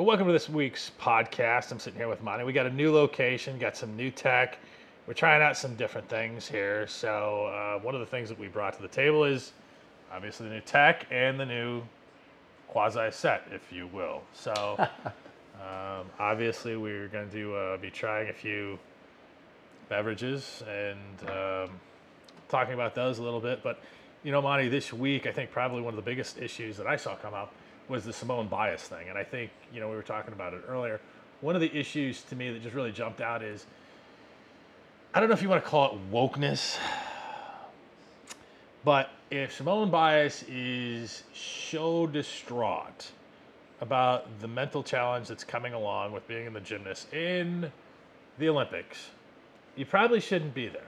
Well, welcome to this week's podcast. I'm sitting here with Monty. We got a new location, got some new tech. We're trying out some different things here. So, uh, one of the things that we brought to the table is obviously the new tech and the new quasi set, if you will. So, um, obviously, we're going to uh, be trying a few beverages and um, talking about those a little bit. But, you know, Monty, this week, I think probably one of the biggest issues that I saw come up was the Simone Biles thing. And I think, you know, we were talking about it earlier. One of the issues to me that just really jumped out is I don't know if you want to call it wokeness, but if Simone Biles is so distraught about the mental challenge that's coming along with being in the gymnast in the Olympics, you probably shouldn't be there.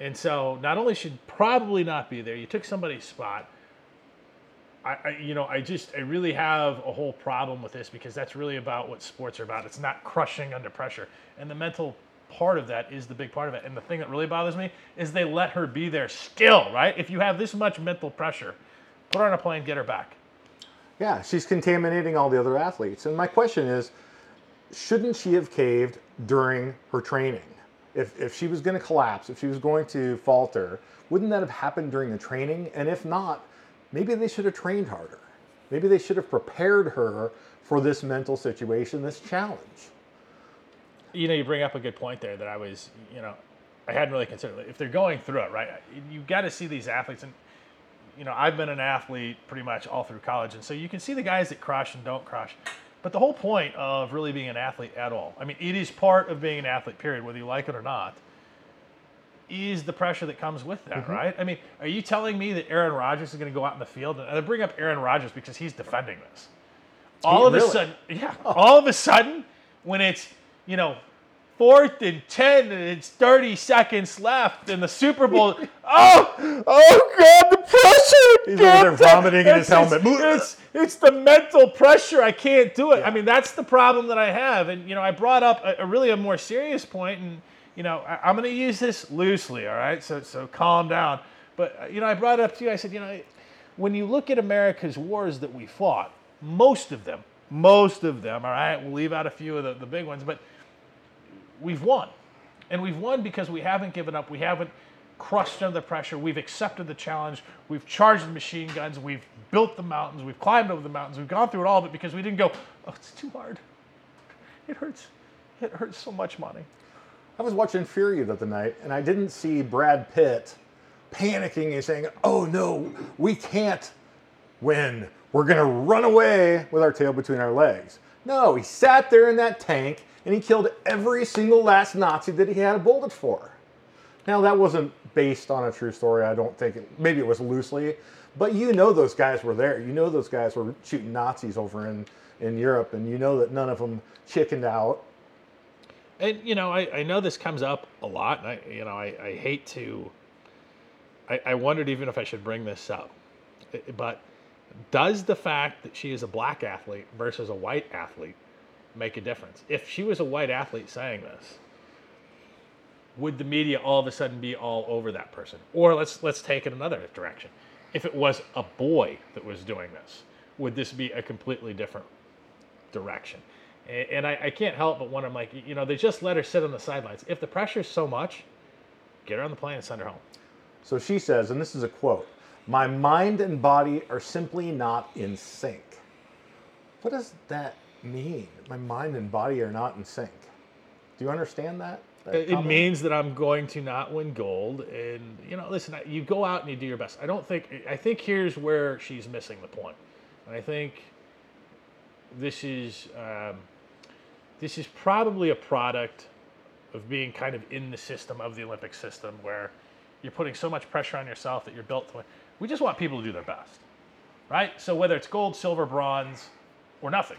And so, not only should probably not be there, you took somebody's spot. I, I, you know, I just, I really have a whole problem with this because that's really about what sports are about. It's not crushing under pressure, and the mental part of that is the big part of it. And the thing that really bothers me is they let her be there still, right? If you have this much mental pressure, put her on a plane, get her back. Yeah, she's contaminating all the other athletes. And my question is shouldn't she have caved during her training? If, if she was going to collapse, if she was going to falter, wouldn't that have happened during the training? And if not, maybe they should have trained harder. Maybe they should have prepared her for this mental situation, this challenge you know, you bring up a good point there that I was, you know, I hadn't really considered. If they're going through it, right, you've got to see these athletes. And, you know, I've been an athlete pretty much all through college. And so you can see the guys that crush and don't crush. But the whole point of really being an athlete at all, I mean, it is part of being an athlete, period, whether you like it or not, is the pressure that comes with that, mm-hmm. right? I mean, are you telling me that Aaron Rodgers is going to go out in the field? And I bring up Aaron Rodgers because he's defending this. All he, of really? a sudden, yeah, oh. all of a sudden, when it's you know, fourth and 10 and it's 30 seconds left in the Super Bowl. oh, oh God, the pressure. He's over there vomiting in his helmet. It's, it's the mental pressure. I can't do it. Yeah. I mean, that's the problem that I have. And, you know, I brought up a, a really a more serious point and, you know, I, am going to use this loosely, all right? So, so calm down. But, uh, you know, I brought it up to you. I said, you know, when you look at America's wars that we fought, most of them, most of them, all right, we'll leave out a few of the, the big ones, but – we've won. And we've won because we haven't given up. We haven't crushed under the pressure. We've accepted the challenge. We've charged the machine guns. We've built the mountains. We've climbed over the mountains. We've gone through it all, but because we didn't go, oh, it's too hard. It hurts. It hurts so much money. I was watching Fury the other night, and I didn't see Brad Pitt panicking and saying, oh no, we can't win. We're to run away with our tail between our legs. No, he sat there in that tank and he killed every single last Nazi that he had a bullet for. Now, that wasn't based on a true story, I don't think. It, maybe it was loosely, but you know those guys were there. You know those guys were shooting Nazis over in, in Europe, and you know that none of them chickened out. And, you know, I, I know this comes up a lot, and I, you know, I, I hate to, I, I wondered even if I should bring this up. But does the fact that she is a black athlete versus a white athlete make a difference. If she was a white athlete saying this, would the media all of a sudden be all over that person? Or let's let's take it another direction. If it was a boy that was doing this, would this be a completely different direction? And, and I, I, can't help but wonder, I'm like, you know, they just let her sit on the sidelines. If the pressure is so much, get her on the plane and send her home. So she says, and this is a quote: "My mind and body are simply not in sync." What does that mean? My mind and body are not in sync. Do you understand that? that it means that I'm going to not win gold. And, you know, listen, you go out and you do your best. I don't think, I think here's where she's missing the point. And I think this is, um, this is probably a product of being kind of in the system of the Olympic system where you're putting so much pressure on yourself that you're built to win. We just want people to do their best, right? So whether it's gold, silver, bronze, or nothing,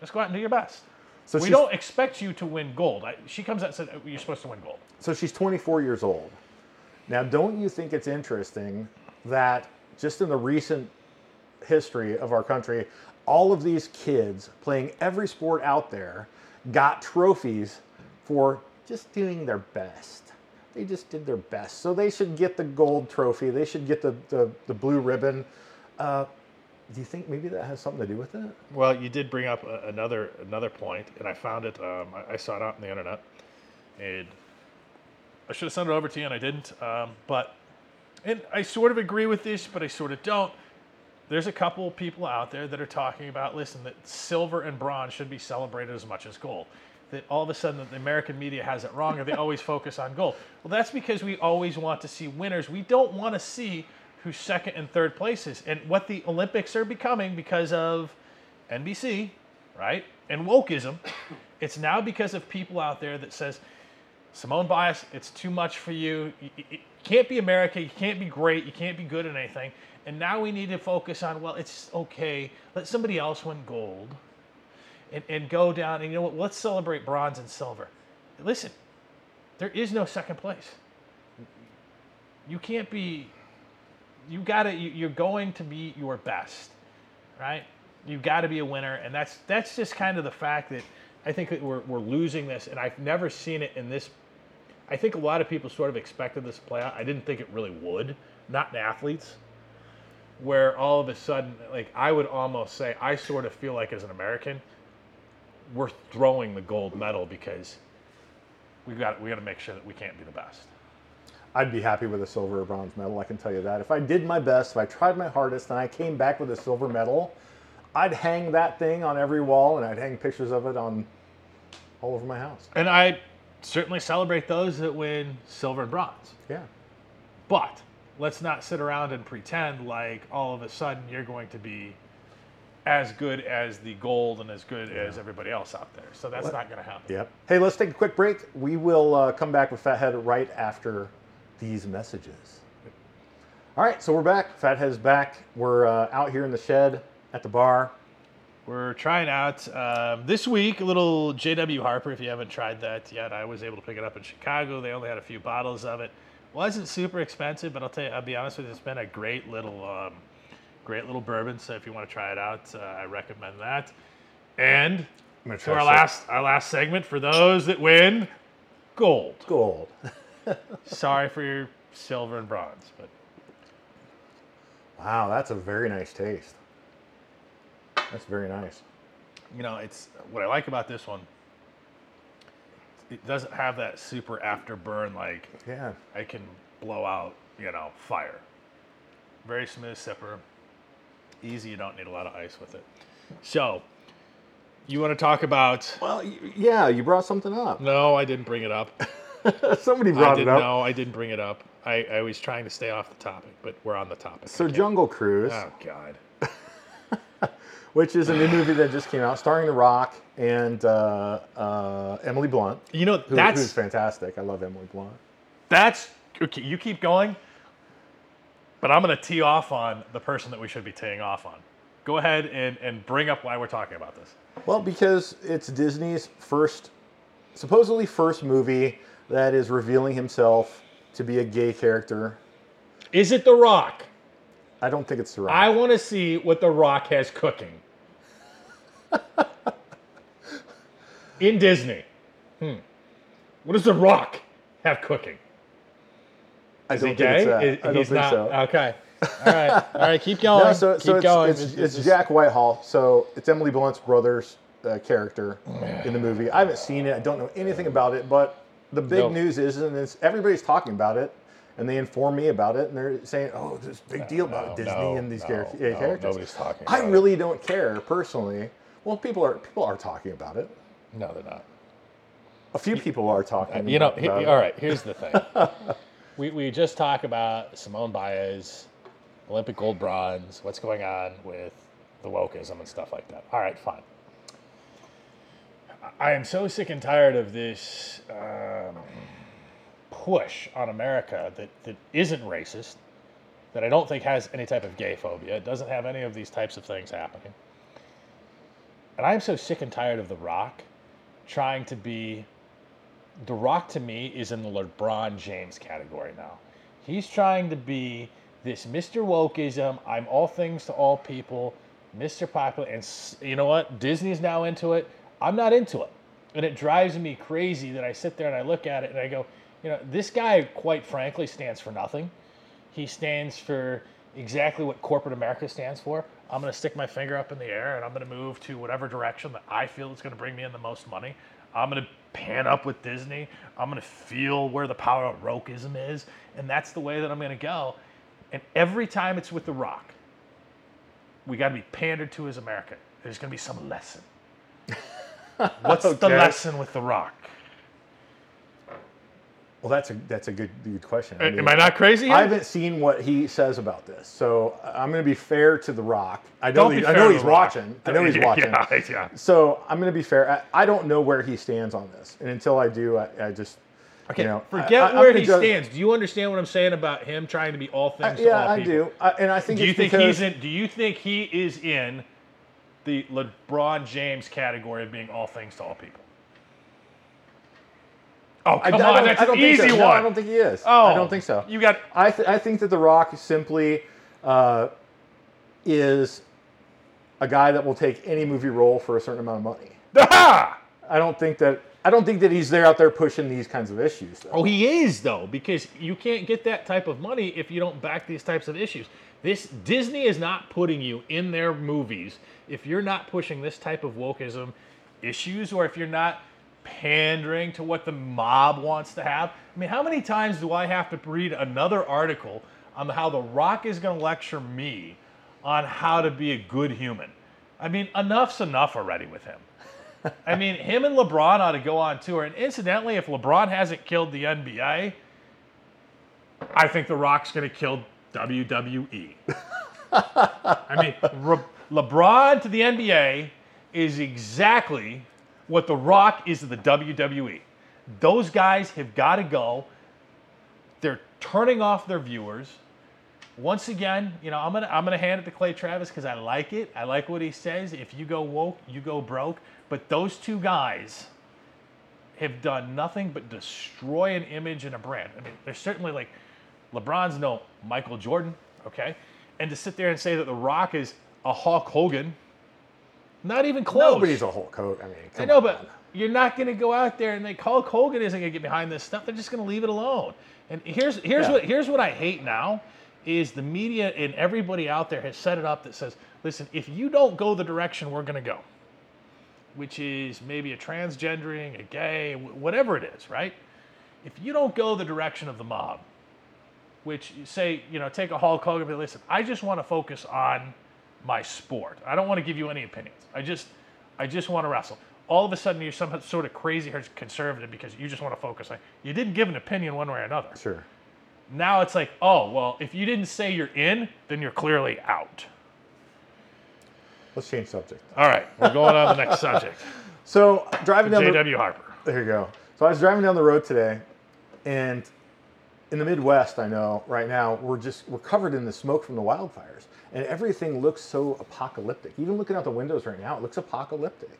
just go out and do your best. So we don't expect you to win gold. I, she comes out and said you're supposed to win gold. So she's 24 years old. Now, don't you think it's interesting that just in the recent history of our country, all of these kids playing every sport out there got trophies for just doing their best. They just did their best. So they should get the gold trophy. They should get the, the, the blue ribbon. Uh, Do you think maybe that has something to do with it? Well, you did bring up another another point, and I found it. Um, I, I saw it out on the internet, and I should have sent it over to you, and I didn't. Um, but and I sort of agree with this, but I sort of don't. There's a couple people out there that are talking about, listen, that silver and bronze should be celebrated as much as gold. That all of a sudden that the American media has it wrong, or they always focus on gold. Well, that's because we always want to see winners. We don't want to see who's second and third places. And what the Olympics are becoming because of NBC, right, and wokeism, it's now because of people out there that says, Simone Biles, it's too much for you. You you- you can't be America. You can't be great. You can't be good at anything. And now we need to focus on, well, it's okay. Let somebody else win gold and, and go down. And you know what? Let's celebrate bronze and silver. Listen, there is no second place. You can't be, you gotta, you, you're going to be your best, right? You've got to be a winner. And that's, that's just kind of the fact that I think that we're, we're losing this. And I've never seen it in this I think a lot of people sort of expected this to play out. I didn't think it really would, not in athletes, where all of a sudden, like I would almost say, I sort of feel like as an American, we're throwing the gold medal because we got we got to make sure that we can't be the best. I'd be happy with a silver or bronze medal, I can tell you that. If I did my best, if I tried my hardest, and I came back with a silver medal, I'd hang that thing on every wall and I'd hang pictures of it on all over my house. And I certainly celebrate those that win silver and bronze. Yeah. But let's not sit around and pretend like all of a sudden you're going to be as good as the gold and as good as everybody else out there. So that's not going to happen. Yep. Hey, let's take a quick break. We will uh, come back with Fathead right after these messages. All right, so we're back. Fathead's back. We're uh, out here in the shed at the bar. We're trying out um, this week a little JW Harper. If you haven't tried that yet, I was able to pick it up in Chicago. They only had a few bottles of it. Wasn't super expensive, but I'll tell you, I'll be honest with you, it's been a great little, um, great little bourbon. So if you want to try it out, uh, I recommend that. And I'm gonna our some- last, our last segment for those that win, gold. gold. Sorry for your silver and bronze, but Wow, that's a very nice taste. That's very nice. you know, it's what I like about this one. It doesn't have that super afterburn like Yeah. I can blow out, you know, fire. Very smooth sipper. Easy, you don't need a lot of ice with it. So, you want to talk about? Well, yeah, you brought something up. No, I didn't bring it up. Somebody brought it didn't up. know. I didn't bring it up. I, I was trying to stay off the topic, but we're on the topic. So, Jungle Cruise, Oh God. Which is a new movie that just came out, starring The Rock and uh, uh, Emily Blunt, You know who, that's who's fantastic. I love Emily Blunt. That's okay. You keep going, but I'm going to tee off on the person that we should be teeing off on. Go ahead and, and bring up why we're talking about this. Well, because it's Disney's first, supposedly first movie that is revealing himself to be a gay character. Is it The Rock? I don't think it's The Rock. I want to see what The Rock has cooking in Disney. Hmm. What does The Rock have cooking? I don't he think it's gay? that. Is- I don't he's think not. so. Okay. All right. All right. Keep going. No, so, keep so it's, going. it's, it's this is- Jack Whitehall. So it's Emily Blunt's brother's uh, character in the movie. I haven't seen it. I don't know anything about it. But the big news is, and it's, everybody's talking about it, and they inform me about it, and they're saying, "Oh, there's a big deal about no, Disney no, and these no, no, characters." nobody's talking I about it. really don't care personally. Well, people are people are talking about it. No, they're not. A few people are talking. You know, about he- it. all right. Here's the thing. we we just talk about Simone Biles, Olympic gold, bronze. What's going on with the wokeism and stuff like that? All right, fine. I am so sick and tired of this um, push on America that, that isn't racist, that I don't think has any type of gay phobia. It doesn't have any of these types of things happening. And I'm so sick and tired of The Rock trying to be the Rock to me is in the LeBron James category now. He's trying to be this Mr. Wokeism. I'm all things to all people, Mr. Popular, and you know what? Disney's now into it. I'm not into it, and it drives me crazy that I sit there and I look at it and I go, you know, this guy, quite frankly, stands for nothing. He stands for exactly what corporate America stands for I'm going to stick my finger up in the air and I'm going to move to whatever direction that I feel is going to bring me in the most money. I'm going to pan up with Disney. I'm going to feel where the power of Rokeism is. And that's the way that I'm going to go. And every time it's with The Rock, we got to be pandered to as America. There's going to be some lesson. What's the lesson with The Rock? Well, that's a that's a good good question. Am mean, I not crazy? I haven't seen what he says about this, so I'm going to be fair to The Rock. I know Don't he, I know he's watching. I know he's watching. Yeah, yeah. So I'm going to be fair. I, I don't know where he stands on this, and until I do, I, I just Okay, you know, forget I- I- where he judge- stands. Do you understand what I'm saying about him trying to be all I- things to yeah, all I people? do, I, and I think Do you think he's in? Do you think he is in the LeBron James category of being all things to all people? Oh I, come I on, don't, that's I an think easy so. one. No, I don't think he is. oh, I don't think so. You got I, th- I think that The Rock simply uh, is a guy that will take any movie role for a certain amount of money. ah! I don't think that I don't think that he's there out there pushing these kinds of issues. Though. Oh, he is though, because you can't get that type of money if you don't back these types of issues. This Disney is not putting you in their movies if you're not pushing this type of wokeism issues, or if you're not pandering to what the mob wants to have. I mean, how many times do I have to read another article on how The Rock is going to lecture me on how to be a good human? I mean, enough's enough already with him. I mean, him and LeBron ought to go on tour. And incidentally, if LeBron hasn't killed the NBA, I think The Rock's going to kill WWE. I mean, Re- LeBron to the NBA is exactly what The Rock is to the WWE. Those guys have got to go. They're turning off their viewers. Once again, you know, I'm gonna I'm gonna hand it to Clay Travis because I like it. I like what he says. If you go woke, you go broke. But those two guys have done nothing but destroy an image and a brand. I mean, there's certainly like LeBron's no Michael Jordan, okay? And to sit there and say that The Rock is a Hulk Hogan, not even close. Nobody's a Hulk Hogan. I mean, I know, on. but you're not going to go out there and like Hulk Hogan isn't going to get behind this stuff. They're just going to leave it alone. And here's here's Yeah. what here's what I hate now is the media and everybody out there has set it up that says, listen, if you don't go the direction we're going to go, which is maybe a transgendering, a gay, whatever it is, right? If you don't go the direction of the mob, which say, you know, take a Hulk Hogan but listen, I just want to focus on my sport. I don't want to give you any opinions. I just, I just want to wrestle. All of a sudden, you're some sort of crazy conservative because you just want to focus on. You didn't give an opinion one way or another. Sure. Now it's like, oh well, if you didn't say you're in, then you're clearly out. Let's change subject. All right, we're going on to the next subject. So driving down the J.W. Harper. There you go. So I was driving down the road today, and in the Midwest, I know right now we're just we're covered in the smoke from the wildfires, and everything looks so apocalyptic. Even looking out the windows right now, it looks apocalyptic,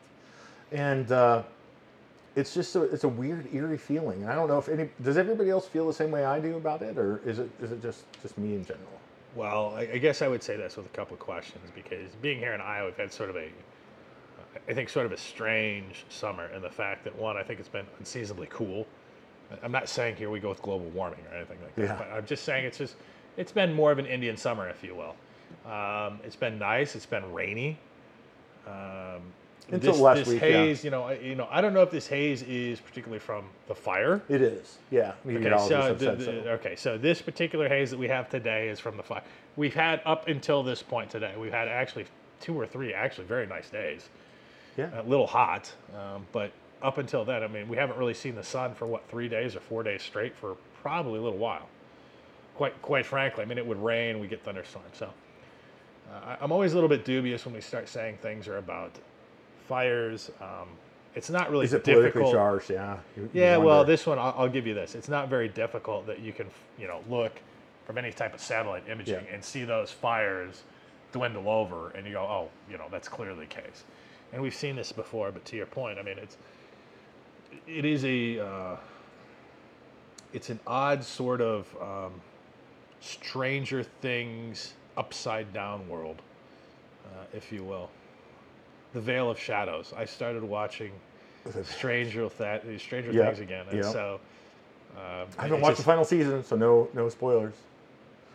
and uh, it's just a, it's a weird, eerie feeling. And I don't know if any does everybody else feel the same way I do about it, or is it is it just just me in general? Well, I, I guess I would say this with a couple of questions because being here in Iowa, we've had sort of a, I think, sort of a strange summer and the fact that one, I think it's been unseasonably cool. I'm not saying here we go with global warming or anything like that, Yeah. but I'm just saying it's just, it's been more of an Indian summer, if you will. Um, it's been nice. It's been rainy. Um, Until this, last this week, yeah. haze, you know, I, you know, I don't know if this haze is particularly from the fire. It is, yeah. Okay, so, the, the- so. okay, so this particular haze that we have today is from the fire. We've had up until this point today, we've had actually two or three actually very nice days. Yeah. A little hot, um, but up until then, I mean, we haven't really seen the sun for what three days or four days straight for probably a little while. Quite, quite frankly, I mean, it would rain, we get thunderstorms. So uh, I'm always a little bit dubious when we start saying things are about fires. Um, it's not really Is it politically difficult. charged? Yeah. You- you Yeah, well, this one I'll, I'll give you this. It's not very difficult that you can, you know, look from any type of satellite imaging Yeah. and see those fires dwindle over, and you go, oh, you know, that's clearly the case. And we've seen this before, but to your point, I mean, it's it is a uh, it's an odd sort of um, Stranger Things upside down world, uh, if you will. The Veil of Shadows. I started watching Stranger that Stranger Yeah, Things again, and yeah. so um, I haven't watched just- the final season, so no no spoilers.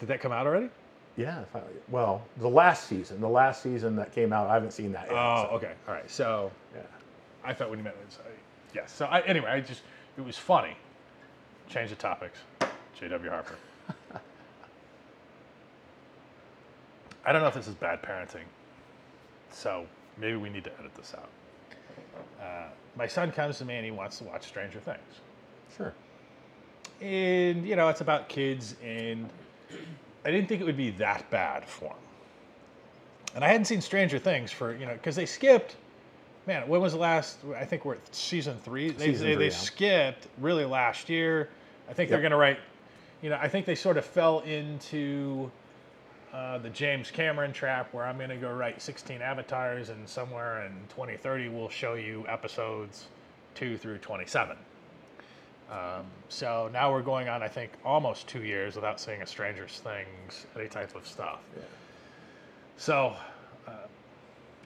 Did that come out already? Yeah. Well, the last season, the last season that came out, I haven't seen that yet. Oh, so, okay. All right. So Yeah. I thought what you meant yes. So I, anyway, I just, it was funny. Change the topics. J.W. Harper. I don't know if this is bad parenting. So maybe we need to edit this out. Uh, my son comes to me and he wants to watch Stranger Things. Sure. And, you know, it's about kids, and I didn't think it would be that bad for him. And I hadn't seen Stranger Things for, you know, because they skipped, man, when was the last, I think we're at season three. They, Season they, three, they yeah. skipped really last year. I think they're going to write, you know, I think they sort of fell into uh, the James Cameron trap where I'm going to go write 16 avatars, and somewhere in 2030 we'll show you episodes 2 through 27. Um, so now we're going on, I think, almost two years without seeing a Stranger Things, any type of stuff. Yeah. So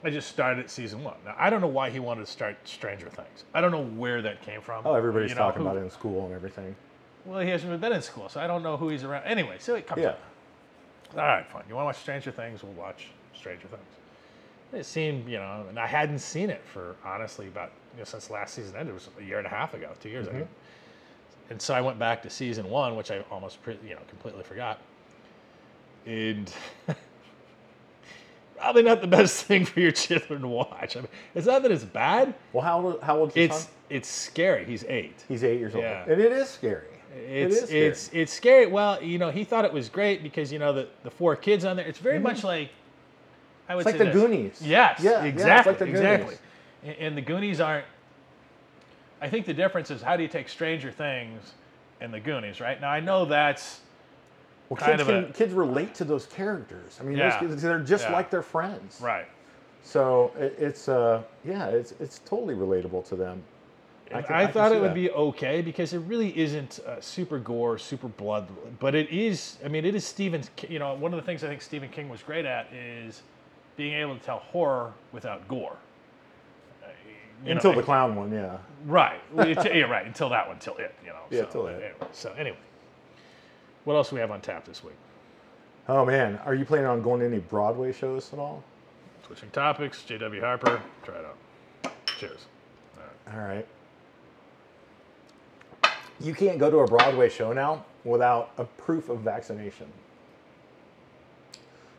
I just started season one. Now I don't know why he wanted to start Stranger Things. I don't know where that came from. Oh, everybody's You know, talking who- about it in school and everything. Well, he hasn't been in school, so I don't know who he's around. Anyway, so it comes Yeah. up. All right, fine. You want to watch Stranger Things? We'll watch Stranger Things. It seemed, you know, and I hadn't seen it for honestly about you know, since last season ended. It was a year and a half ago, two years mm-hmm. ago. And so I went back to season one, which I almost, you know, completely forgot. And probably not the best thing for your children to watch. I mean, it's not that it's bad. Well, how old, how old's your It's son? it's scary. He's eight. He's eight years Yeah. old. And it is scary. It's it is scary. it's it's scary. Well, you know, he thought it was great because you know the the four kids on there. It's very much like I would Mm-hmm. It's like the this. Goonies. Yes, Yeah, yeah, it's exactly, like the exactly. Goonies. And, and the Goonies aren't. I think the difference is how do you take Stranger Things and the Goonies, right? Now I know that's Well, kids, of a- can, kids relate to those characters. I mean, Yeah. those kids, they're just Yeah. like their friends. right. So it, it's uh, yeah, it's it's totally relatable to them. I, can- can thought see it would that. be okay because it really isn't uh, super gore, super blood, but it is. I mean, it is Stephen. Ki- You know, one of the things I think Stephen King was great at is being able to tell horror without gore. Uh, you know, until the clown one. Yeah. right, yeah, right. Until that one, till it. You know. Yeah, so, till it. Anyway, so anyway, what else do we have on tap this week? Oh man, are you planning on going to any Broadway shows at all? Switching topics. J.W. Harper. Try it out. Cheers. All right. You can't go to a Broadway show now without a proof of vaccination.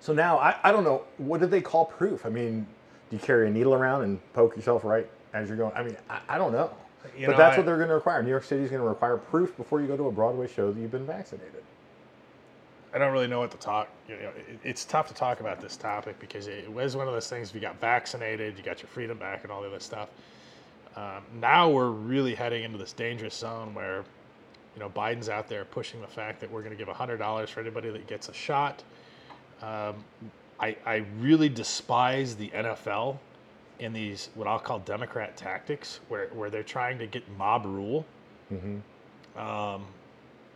So now I, I don't know what do they call proof? I mean, do you carry a needle around and poke yourself right as you're going? I mean, I, I don't know. You but know, that's I- what they're going to require. New York City is going to require proof before you go to a Broadway show that you've been vaccinated. I don't really know what to talk. You know, it, it's tough to talk about this topic because it was one of those things. If you got vaccinated, you got your freedom back, and all the other stuff. Um, now we're really heading into this dangerous zone where, you know, Biden's out there pushing the fact that we're going to give hundred dollars for anybody that gets a shot. Um, I, I really despise the NFL in these what I'll call Democrat tactics, where where they're trying to get mob rule um,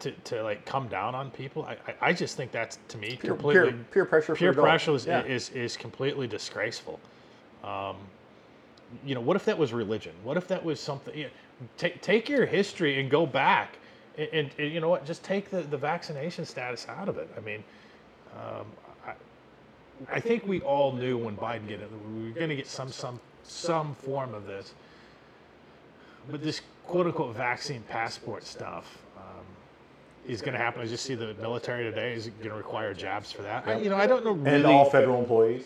to, to like come down on people. I, I, I just think that's to me Peer, completely peer, peer pressure. peer pressure is, Yeah. is is completely disgraceful. Um, you know, what if that was religion? What if that was something? You know, take take your history and go back, and, and, and you know what? Just take the, the vaccination status out of it. I mean, um, I, I think we all knew when Biden get it, we were going to get some some some form of this. But this quote unquote vaccine passport stuff um, is going to happen. I just see the military today is going to require jabs for that. I, you know, I don't know really. and all federal employees.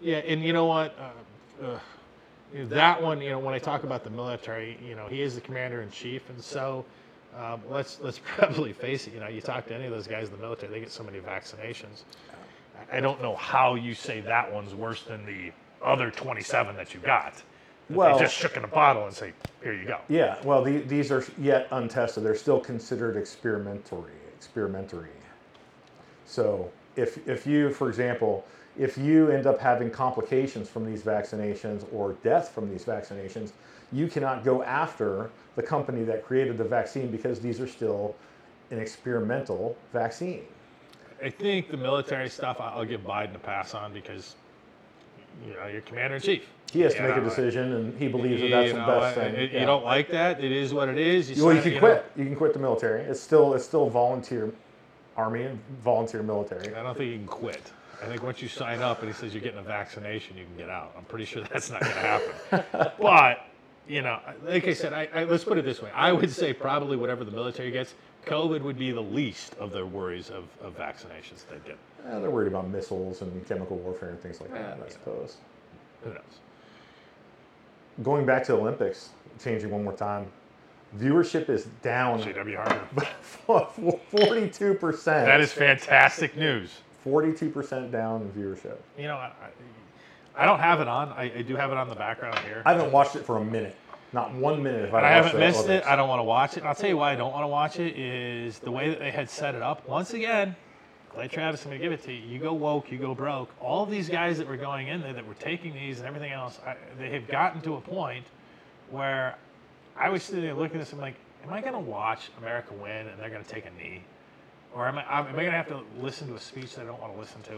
Yeah, and you know what? Uh, uh, that one, you know, when I talk about the military, you know, he is the commander in chief, and so um, let's let's probably face it. You know, you talk to any of those guys in the military, they get so many vaccinations. I I don't know how you say that one's worse than the other 27 that you got. That Well- they just shook in a bottle and say, "Here you go." Yeah, well, the, these are yet untested. They're still considered experimentary. Experimentary. So, if if you, for example, if you end up having complications from these vaccinations or death from these vaccinations, you cannot go after the company that created the vaccine because these are still an experimental vaccine. I think the military stuff I- I'll give Biden a pass on because you know you're commander in chief. He has to make a decision, and he believes that that's you the know, best thing. it- Yeah. You don't like that? It is what it is. You Well, you can know, quit. You can quit the military. It's still it's still volunteer army and volunteer military. I don't think you can quit. I think once you sign up and he says you're getting a vaccination, you can get out. I'm pretty sure that's not going to happen. but you know, like I said, I, I, let's put it this way: I would say probably whatever the military gets, COVID would be the least of their worries of, of vaccinations they get. Eh, they're worried about missiles and chemical warfare and things like that, Yeah, I yeah. suppose. Who knows? Going back to the Olympics, changing one more time, viewership is down JW Harper. 42%. That is fantastic news. 42% down in viewership. You know, I, I I don't have it on. I, I do have it on the background here. I haven't watched it for a minute. Not one minute. If And I haven't the missed it. I don't want to watch it. And I'll tell you why I don't want to watch it is the way that they had set it up. Once again, Clay Travis, I'm going to give it to you. You go woke, you go broke. All these guys that were going in there that were taking these and everything else, I, they have gotten to a point where I was sitting there looking at this. I'm like, am I going to watch America win and they're going to take a knee? Or am I, am I going to have to listen to a speech that I don't want to listen to?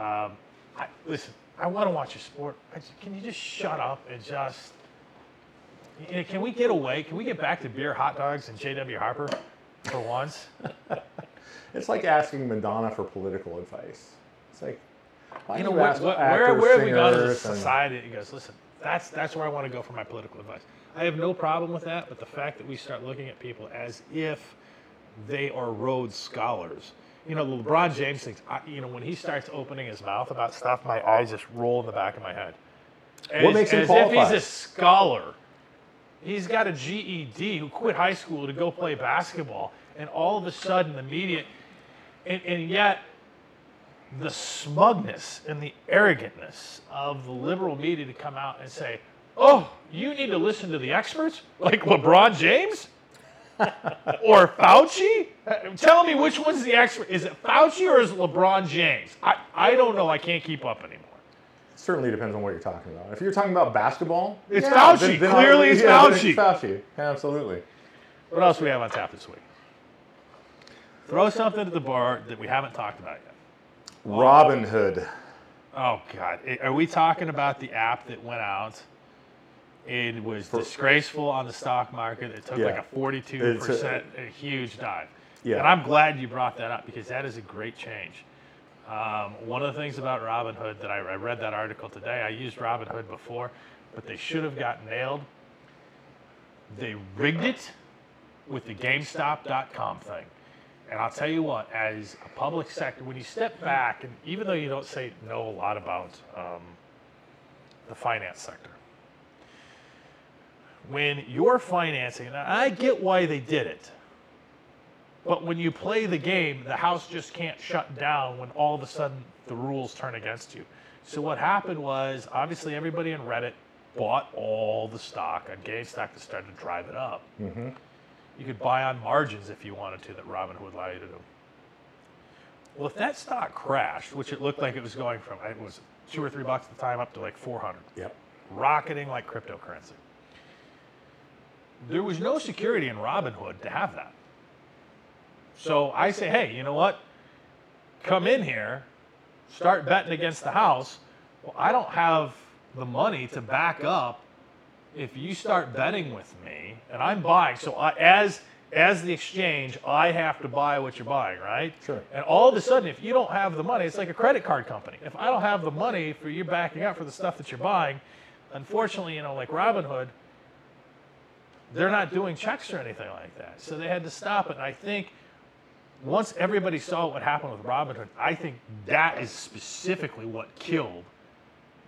Um, I, listen, I want to watch a sport. Can you just shut up and just you know, can we get away? Can we get back to beer, hot dogs, and J.W. Harper for once? It's like asking Madonna for political advice. It's like, why you know, where, where, actors, where have we gone as a society? He goes, listen, that's that's where I want to go for my political advice. I have no problem with that, but the fact that we start looking at people as if they are Rhodes scholars. You know, LeBron James thinks, I, you know, when he starts opening his mouth about stuff, my eyes just roll in the back of my head. As, What makes him as if he's a scholar. He's got a GED who quit high school to go play basketball, and all of a sudden the media, and, and yet the smugness and the arrogantness of the liberal media to come out and say, "Oh, you need to listen to the experts like LeBron James or Fauci." Tell me which one's the expert. Is it Fauci or is it LeBron James? I, I don't know. I can't keep up anymore. certainly depends on what you're talking about. If you're talking about basketball, It's yeah, Fauci. Clearly it's yeah, then Fauci. Fauci. Absolutely. What else do we have on tap this week? Throw something at the bar that we haven't talked about yet. Robin Hood. Oh God, are we talking about the app that went out? It was disgraceful on the stock market. It took like Yeah. a forty-two percent, a huge dive. Yeah. And I'm glad you brought that up because that is a great change. Um, one of the things about Robinhood that I, I read that article today. I used Robinhood before, but they should have gotten nailed. They rigged it with the GameStop.com thing. And I'll tell you what, as a public sector, when you step back, and even though you don't say know a lot about um, the finance sector, when you're financing, and I get why they did it, but when you play the game, the house just can't shut down when all of a sudden the rules turn against you. So what happened was, obviously, everybody in Reddit bought all the stock on GameStop to start to drive it up. You could buy on margins if you wanted to, that Robinhood would allow you to do. Well, if that stock crashed, which it looked like it was going from, it was two or three bucks at the time up to like 400, Yep. rocketing like cryptocurrency. There was no security in Robinhood to have that. So I say, hey, you know what? Come in here, start betting against the house. Well, I don't have the money to back up if you start betting with me and I'm buying. So I, as as the exchange, I have to buy what you're buying, right? Sure. And all of a sudden, if you don't have the money, it's like a credit card company. If I don't have the money for you backing up for the stuff that you're buying, unfortunately, you know, like Robinhood, they're not doing checks or anything like that. So they had to stop it. And I think once everybody saw what happened with Robinhood, I think that is specifically what killed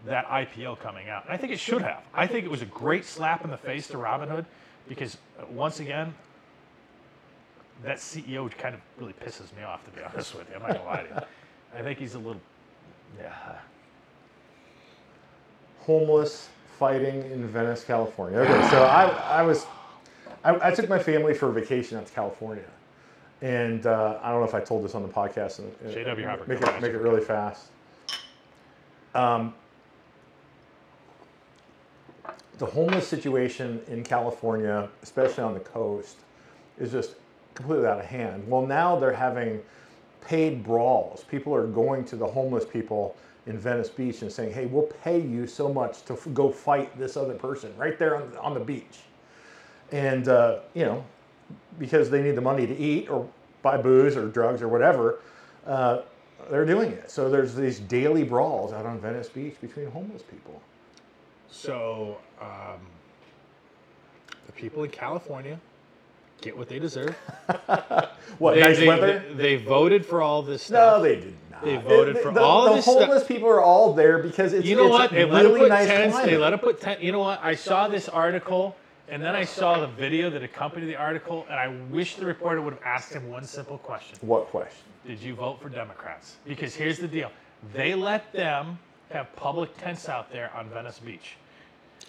that IPO coming out. And I think it should have. I think it was a great slap in the face to Robinhood because uh, once again, that CEO kind of really pisses me off, to be honest with you. I'm not gonna lie to you. I think he's a little, yeah. homeless fighting in Venice, California. Okay, so I, I was, I, I took my family for a vacation out to California, and uh, I don't know if I told this on the podcast. And, J.W. Make it make it really fast. Um, the homeless situation in California, especially on the coast, is just completely out of hand. Well, now they're having paid brawls. People are going to the homeless people in Venice Beach and saying, "Hey, we'll pay you so much to f- go fight this other person right there on, on the beach," and uh, you know, because they need the money to eat or buy booze or drugs or whatever, uh, they're doing it. So there's these daily brawls out on Venice Beach between homeless people. So, um, the people in California get what they deserve. What They, nice they- weather? they- they voted for all this stuff. no, they did not. They voted for the, all the this stuff. homeless people are all there because it's you know it's what? They really let them put nice tents. They let them put tent. You know what? I saw this article, and then I saw the video that accompanied the article, and I wish the reporter would have asked him one simple question: What question? Did you vote for Democrats? Because here's the deal: they let them have public tents out there on Venice Beach.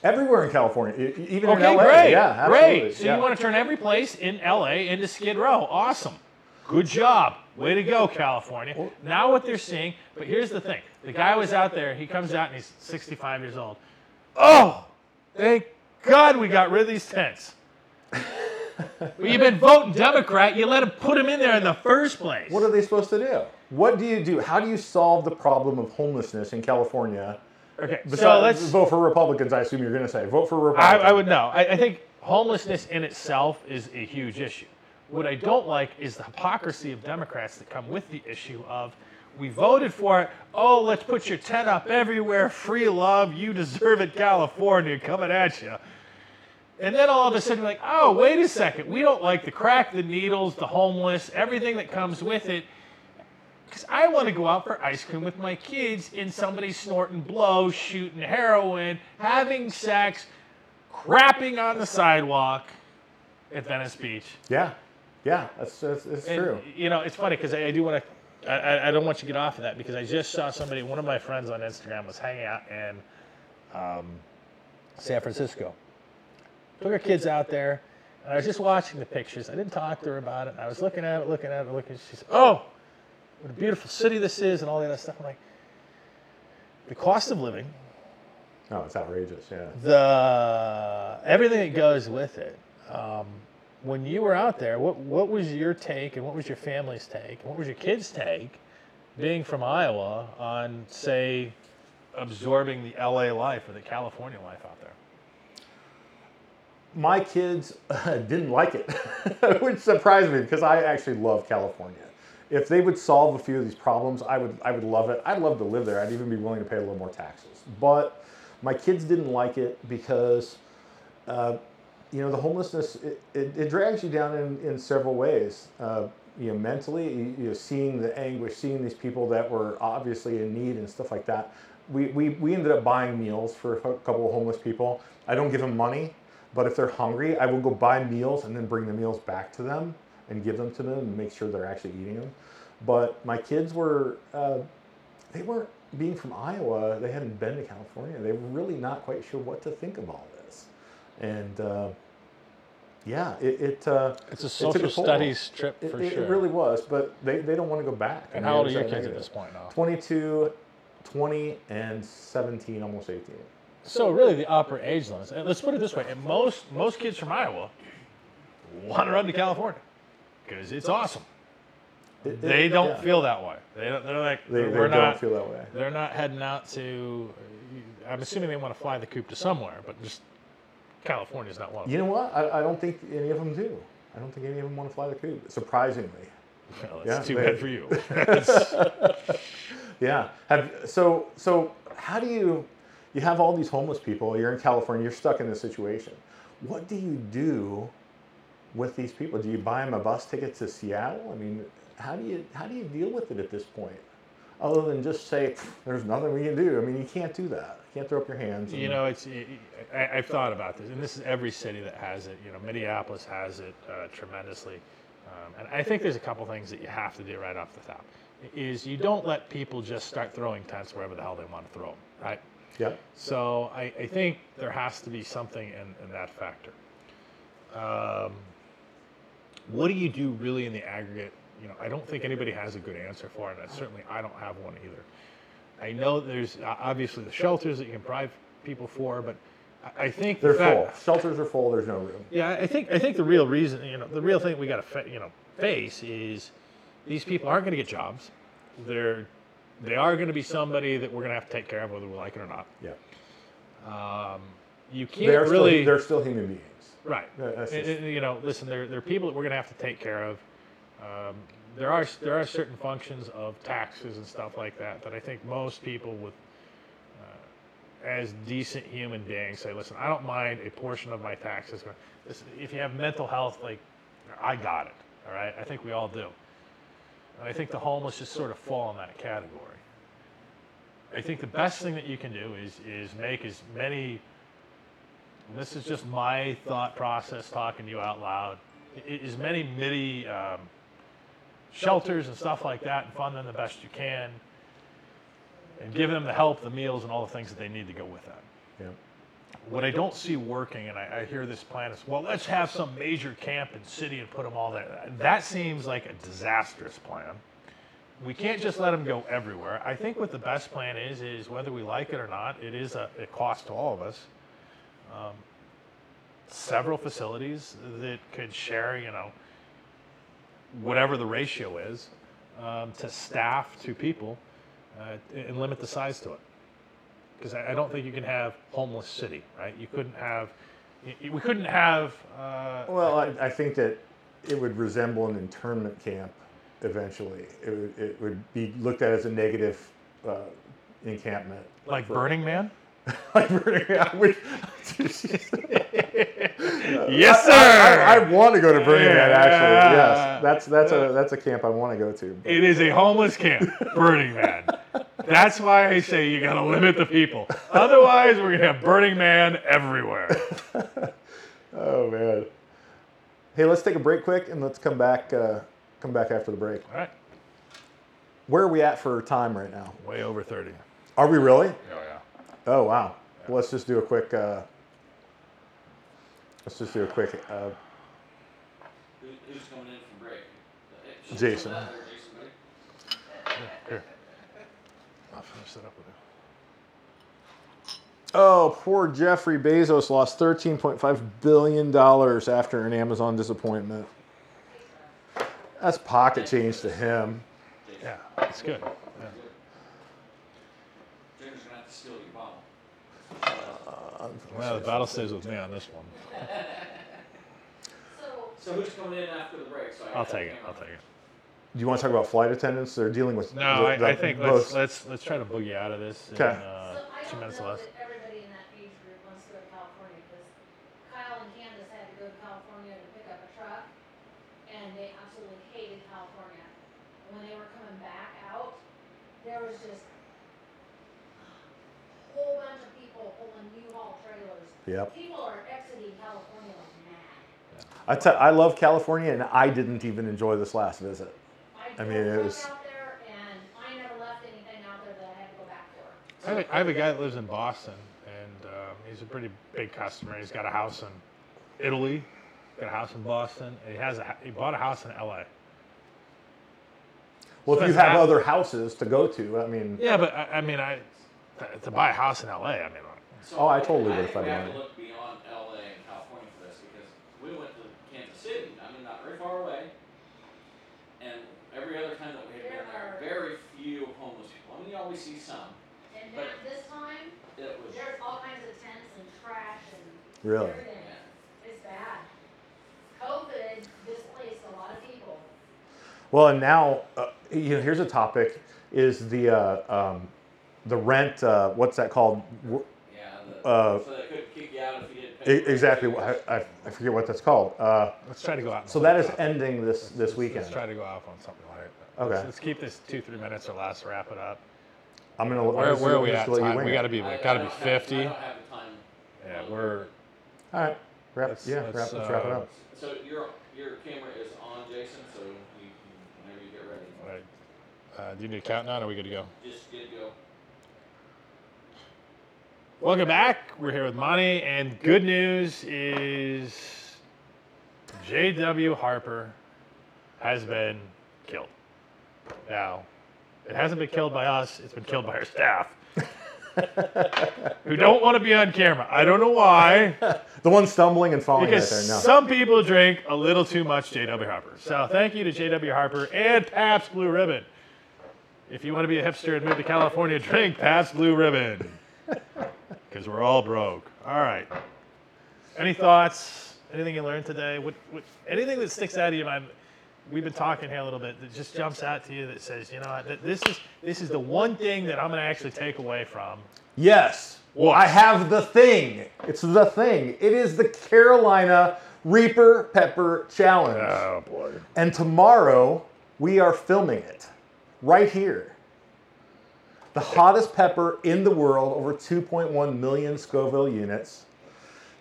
Everywhere in California, even Okay, in LA. great, Yeah, absolutely. great. So yeah. you want to turn every place in LA into Skid Row? Awesome, good job, way to go, California. Now what they're seeing, but here's the thing: the guy was out there. He comes out and he's 65 years old. Oh, thank God we got rid of these tents. well, you've been voting Democrat. You let him put them in there in the first place. What are they supposed to do? What do you do? How do you solve the problem of homelessness in California? Okay, so Besides, let's vote for Republicans. I assume you're going to say vote for I, Republicans. I would know. I, I think homelessness in itself is a huge issue. What I don't like is the hypocrisy of Democrats that come with the issue of we voted for it. Oh, let's put your tent up everywhere. Free love. You deserve it, California, coming at you. And then all of a sudden, like, oh, wait a second. We don't like the crack, the needles, the homeless, everything that comes with it. Because I want to go out for ice cream with my kids and somebody snorting blow, shooting heroin, having sex, crapping on the sidewalk at Venice Beach. Yeah, yeah, that's that's, that's And, true. You know, it's funny because I, I do want to. I, I- don't want you to get off of that because I just saw somebody. One of my friends on Instagram was hanging out in um, San Francisco. Took her kids out there, and I was just watching the pictures. I didn't talk to her about it. I was looking at it, looking at it, looking. At it. She said, "Oh, what a beautiful city this is," and all that other stuff. I'm like, the cost of living, Oh, it's outrageous. Yeah. the everything that goes with it. Um, when you were out there, what what was your take, and what was your family's take, and what was your kids' take, being from Iowa, on say absorbing the LA life or the California life out there? My kids didn't like it, which surprised me because I actually love California. If they would solve a few of these problems, I would I would love it. I'd love to live there. I'd even be willing to pay a little more taxes. But my kids didn't like it because uh, you know the homelessness it, it, it drags you down in, in several ways uh, you know mentally you, you know seeing the anguish seeing these people that were obviously in need and stuff like that we, we, we ended up buying meals for a couple of homeless people i don't give them money but if they're hungry i will go buy meals and then bring the meals back to them and give them to them and make sure they're actually eating them but my kids were uh, they weren't being from iowa they hadn't been to california they were really not quite sure what to think of all this and uh, yeah, it, it uh, It's a it social toll. studies trip It, for it, sure. it really was, but they, they don't want to go back. and I how old are your kids at this point now? 22, 20, and 17, almost 18. So really, the upper age limits. And let's put it this way: and most most kids from Iowa want to run to California because it's awesome. It- it- They don't yeah. feel that way. They don't, they're like They, they we're don't not. feel that way. They're not heading out to. I'm assuming they want to fly the coop to somewhere, but just California's not one. You know what? I, I don't think any of them do. I don't think any of them want to fly the coop, surprisingly. Well, that's Yeah, too they- bad for you. Yeah. Have so so how do you you have all these homeless people, you're in California, you're stuck in this situation. What do you do with these people? Do you buy them a bus ticket to Seattle? I mean, how do you how do you deal with it at this point? Other than just say there's nothing we can do. I mean, you can't do that. You can't throw up your hands. and- you know, it's. I, I've thought about this, and this is every city that has it. You know, Minneapolis has it uh, tremendously, um, and I think there's a couple things that you have to do right off the top. Is you don't let people just start throwing tents wherever the hell they want to throw them, right? yeah. So I, I think there has to be something in, in that factor. Um, what do you do really in the aggregate? You know, I don't think anybody has a good answer for it, and certainly I don't have one either. I know there's obviously the shelters that you can provide people for, but I, think They're full. Shelters are full. There's no room. yeah, I think I think the real reason, you know, the real thing we got to fa- you know face is these people aren't going to get jobs. They're they are going to be somebody that we're going to have to take care of whether we like it or not. Yeah. Um, you can't They're really still they're still human beings. Right. Yeah, that's And- just- and, you know, listen, they're they're people that we're going to have to take care of. Um, there are there are certain functions of taxes and stuff like that that I think most people with uh, as decent human beings say, listen, I don't mind a portion of my taxes. going- Listen, if you have mental health, like I got it. All right, I think we all do. And I think the homeless just sort of fall in that category. I think the best thing that you can do is is make as many. And This is just my thought process, talking to you out loud. As many midi um, shelters and stuff like that, and fund them the best you can, and give them the help, the meals, and all the things that they need to go with that. Yeah. What I don't see working, and I, I hear this plan is, well, let's have some major camp in city and put them all there. That seems like a disastrous plan. We can't just let them go everywhere. I think what the best plan is is whether we like it or not, it is a, a cost to all of us. Um, several facilities that could share, you know, whatever the ratio is um, to staff to people, uh, and limit the size to it because I, I don't think you can have homeless city, right? You couldn't have, we couldn't have. Uh, Well, I, I think that it would resemble an internment camp eventually. It would, it would be looked at as a negative uh, encampment. like Burning Man. which- yes, sir. I, I, I want to go to Burning Man. Actually, yes, that's that's a that's a camp I want to go to. it is a homeless camp, Burning Man. That's why I say you got to limit the people. Otherwise, we're gonna have Burning Man everywhere. Oh man. Hey, let's take a break quick and let's come back. Uh, come back after the break. All right, Where are we at for time right now? way over thirty. Are we really? Yeah. Oh wow. Well, let's just do a quick. Uh, let's just do a quick. Uh, Who, who's coming in from break? Jason. Jason, buddy. Here, I'll finish that up with you. oh, poor Jeffrey Bezos lost 13.5 billion dollars after an Amazon disappointment. That's pocket change to him. Yeah, it's good. Yeah. Junior's gonna have to steal your bottle. Well, the battle stays with me on this one. So, So who's coming in after the break? So I I'll take it. I'll take it. Do you want to talk about flight attendants? They're dealing with No, the- I, the I think let's let's let's try to boogie out of this in Okay. uh, so two don't minutes know less. that everybody in that age group wants to go to California, because Kyle and Candace had to go to California to pick up a truck, and they absolutely hated California. When they were coming back out, there was just a whole bunch of people pulling U-Haul trailers. Yep. People are exiting California like mad. I tell, I love California, and I didn't even enjoy this last visit. I I mean, it was- out there, and I never left anything out there that I had to go back for. I have, a, I have a guy that lives in Boston, and um, he's a pretty big customer. He's got a house in Italy, got a house in Boston, and he has a, he bought a house in L.A. Well, if you have half- other houses to go to, I mean, Yeah, but I, I mean, I to- to buy a house in L.A. I mean, So Oh, I totally would I if think I we have to look beyond LA and California for this because we went to Kansas City. I mean, not very far away. And every other time that we had been there, very few homeless people. I mean, you always see some. And But- now, this time, It was. There's all kinds of tents and trash and Really? everything. Yeah. It's bad. COVID displaced a lot of people. well, and now, uh, you know, here's a topic: is the uh, um, the rent? Uh, what's that called? W- Yeah. The, Uh, so they couldn't kick you out if you didn't pay. for exactly. I, I, I forget what that's called. Uh, let's try to go out. so that is golf. ending this this Let's- weekend. Let's try to go off on something like that. Okay. Let's, let's keep this two three minutes or less. Wrap it up. I'm gonna. I'm Where, where are we at? Time? We got to be I- got to I be don't have- fifty. I don't have the time. Yeah, we're All right. Wrap. Let's- yeah. let's, wrap, let's wrap it uh, up. So your your camera is on, Jason. So you, you whenever you get ready, all right. Uh, do you need a countdown? Or are we good to go? just get go. Welcome back. We're here with Monty, and good news is I.W. Harper has been killed. Now, it hasn't been killed by us, it's been killed by our staff. who don't want to be on camera. I don't know why. The one stumbling and falling Because right there. No. some people drink a little too much I.W. Harper. So thank you to I.W. Harper and Pabst Blue Ribbon. If you want to be a hipster and move to California, drink Pabst Blue Ribbon. Because we're all broke. All right. Any thoughts? Anything you learned today? What, what, anything that sticks out of your mind? we've been talking here a little bit that just jumps out to you that says, you know, that this is this is the one thing that I'm going to actually take away from. Yes. What? I have the thing. It's the thing. It is the Carolina Reaper Pepper Challenge. Oh boy. And tomorrow we are filming it right here. The hottest pepper in the world, over 2.1 million Scoville units.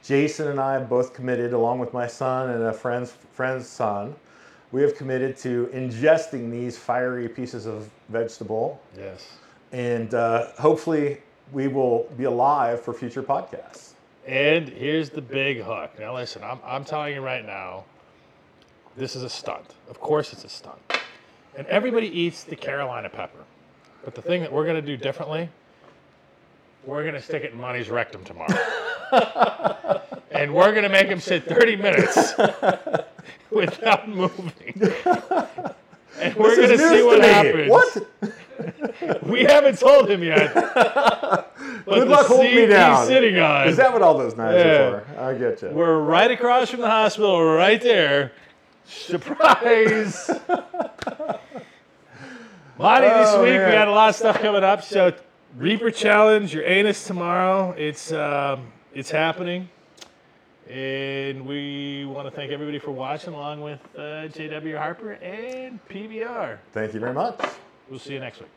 Jason and I have both committed, along with my son and a friend's friend's son, we have committed to ingesting these fiery pieces of vegetable, Yes. and uh, hopefully we will be alive for future podcasts. And here's the big hook. Now listen, I'm I'm telling you right now, this is a stunt. Of course it's a stunt. And everybody eats the Carolina pepper. But the thing that we're gonna do differently, we're gonna stick it in Monty's rectum tomorrow. and we're gonna make him sit 30 minutes without moving. And we're gonna see what to happens. What? We haven't told him yet. But Good luck holding me down. he's sitting on. Is that what all those knives Yeah. are for? I get you. We're right across from the hospital, right there. Surprise! Monty, this Oh, week we man. got a lot of stuff coming up. So, Reaper Challenge, your anus tomorrow. It's um, it's happening, and we want to thank everybody for watching, along with uh, IW Harper and PBR. Thank you very much. We'll see you next week.